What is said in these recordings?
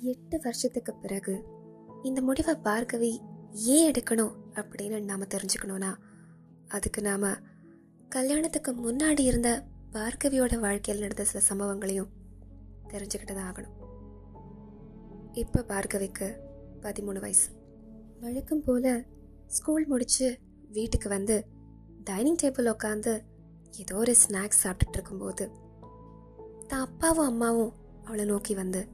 எட்டு வருஷத்துக்கு பிறகு இந்த முடிவை பார்கவி ஏன் எடுக்கணும் அப்படின்னு நாம் தெரிஞ்சுக்கணும்னா அதுக்கு நாம் கல்யாணத்துக்கு முன்னாடி இருந்த பார்கவியோட வாழ்க்கையில் நடந்த சில சம்பவங்களையும் தெரிஞ்சுக்கிட்டு தான் ஆகணும். இப்போ பார்கவிக்கு பதிமூணு வயசு. வழக்கம் போல் ஸ்கூல் முடித்து வீட்டுக்கு வந்து டைனிங் டேபிள் உட்காந்து ஏதோ ஒரு ஸ்நாக்ஸ் சாப்பிட்டுட்டு இருக்கும்போது தான் அப்பாவும் அம்மாவும் அவளை நோக்கி வந்து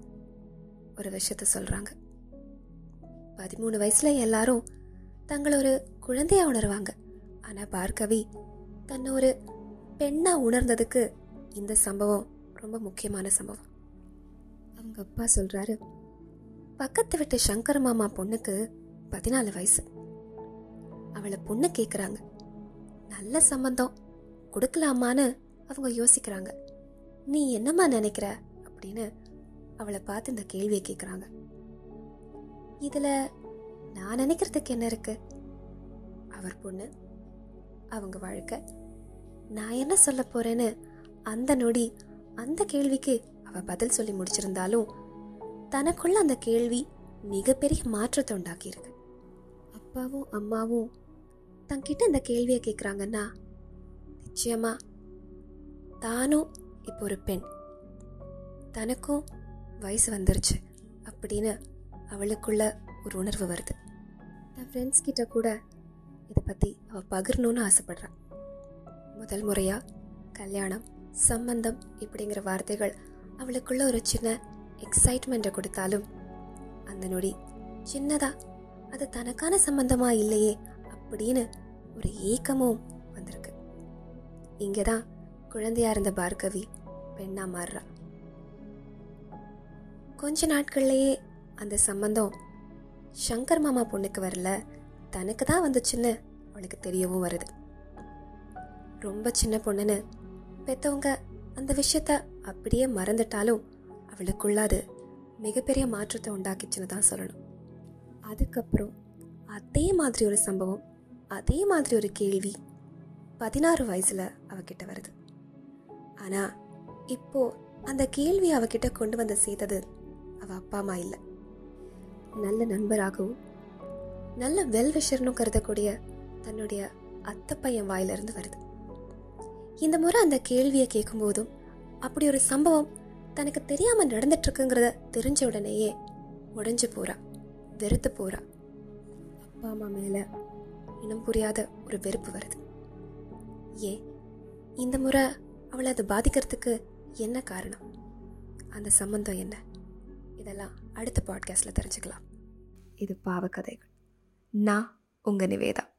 ஒரு விஷயத்த சொல்கிறாங்க பதிமூணு வயசில் எல்லாரும் தங்களை ஒரு குழந்தையாக உணர்வாங்க. ஆனால் பார்கவி தன்னை ஒரு பெண்ணாக உணர்ந்ததுக்கு இந்த சம்பவம் ரொம்ப முக்கியமான சம்பவம். அவங்க அப்பா சொல்கிறாரு பக்கத்து வீட்டு சங்கர் மாமா பொண்ணுக்கு பதினாலு வயசு. அவளை பொண்ணு கேட்குறாங்க நல்ல சம்பந்தம் கொடுக்கலாமான்னு அவங்க யோசிக்கிறாங்க. நீ என்னம்மா நினைக்கிற? அப்படின்னு அவளை பார்த்து இந்த கேள்வியை கேட்குறாங்க இதில் நான் நினைக்கிறதுக்கு என்ன இருக்கு? அவர் பொண்ணு அவங்க வாழ்க்கை நான் என்ன சொல்ல போறேன்னு அந்த நொடி அந்த கேள்விக்கு அவ பதில் சொல்லி முடிச்சிருந்தாலும் தனக்குள்ள அந்த கேள்வி மிகப்பெரிய மாற்றத்தை உண்டாக்கியிருக்கு. அப்பாவும் அம்மாவும் தங்கிட்ட இந்த கேள்வியை கேட்குறாங்கன்னா நிச்சயமா தானும் இப்போ ஒரு பெண். தனக்கும் வயசு வந்துருச்சு அப்படின்னு அவளுக்குள்ள ஒரு உணர்வு வருது. தன் ஃப்ரெண்ட்ஸ் கிட்ட கூட இதை பற்றி அவள் பகிரணும்னு ஆசைப்பட்றான் முதல் முறையாக கல்யாணம் சம்பந்தம் இப்படிங்கிற வார்த்தைகள் அவளுக்குள்ள ஒரு சின்ன எக்ஸைட்மெண்ட்டை கொடுத்தாலும் அந்த நொடி சின்னதா அது தனக்கான சம்பந்தமா இல்லையே அப்படின்னு ஒரு ஏக்கமும் வந்திருக்கு. இங்கே தான் குழந்தையா இருந்த பார்கவி பெண்ணா மாறுறா. கொஞ்ச நாட்கள்லேயே அந்த சம்பந்தம் சங்கர் மாமா பொண்ணுக்கு வரல. தனக்கு தான் வந்துச்சுன்னு அவளுக்கு தெரியவும் வருது. ரொம்ப சின்ன பொண்ணுன்னு பெத்தவங்க அந்த விஷயத்த அப்படியே மறந்துட்டாலும் அவளுக்குள்ள அது மிகப்பெரிய மாற்றத்தை உண்டாக்கிச்சுன்னு தான் சொல்லணும். அதுக்கப்புறம் அதே மாதிரி ஒரு சம்பவம் அதே மாதிரி ஒரு கேள்வி பதினாறு வயசுல அவகிட்ட வருது. ஆனா இப்போ அந்த கேள்வி அவகிட்ட கொண்டு வந்து சேர்த்தது அவ அப்பா அம்மா இல்லை. நல்ல நண்பராகவும் நல்ல வெல்விஷர்னு கருதக்கூடிய தன்னுடைய அத்தை பையன் வாயிலிருந்து வருது. இந்த முறை அந்த கேள்வியை கேட்கும்போதும் அப்படி ஒரு சம்பவம் தனக்கு தெரியாம நடந்துட்டு இருக்குங்கிறத தெரிஞ்ச உடனேயே உடஞ்சு போறா வெறுத்து போறா. அப்பா அம்மா மேல இனம் புரியாத ஒரு வெறுப்பு வருது. ஏன் இந்த முறை அவளை அது பாதிக்கிறதுக்கு என்ன காரணம்? அந்த சம்பந்தம் என்ன? இதெல்லாம் அடுத்த பாட்காஸ்ட்டில் தெரிஞ்சுக்கலாம். இது பாவக்கதைகள். நான் உங்கள் நிவேதா.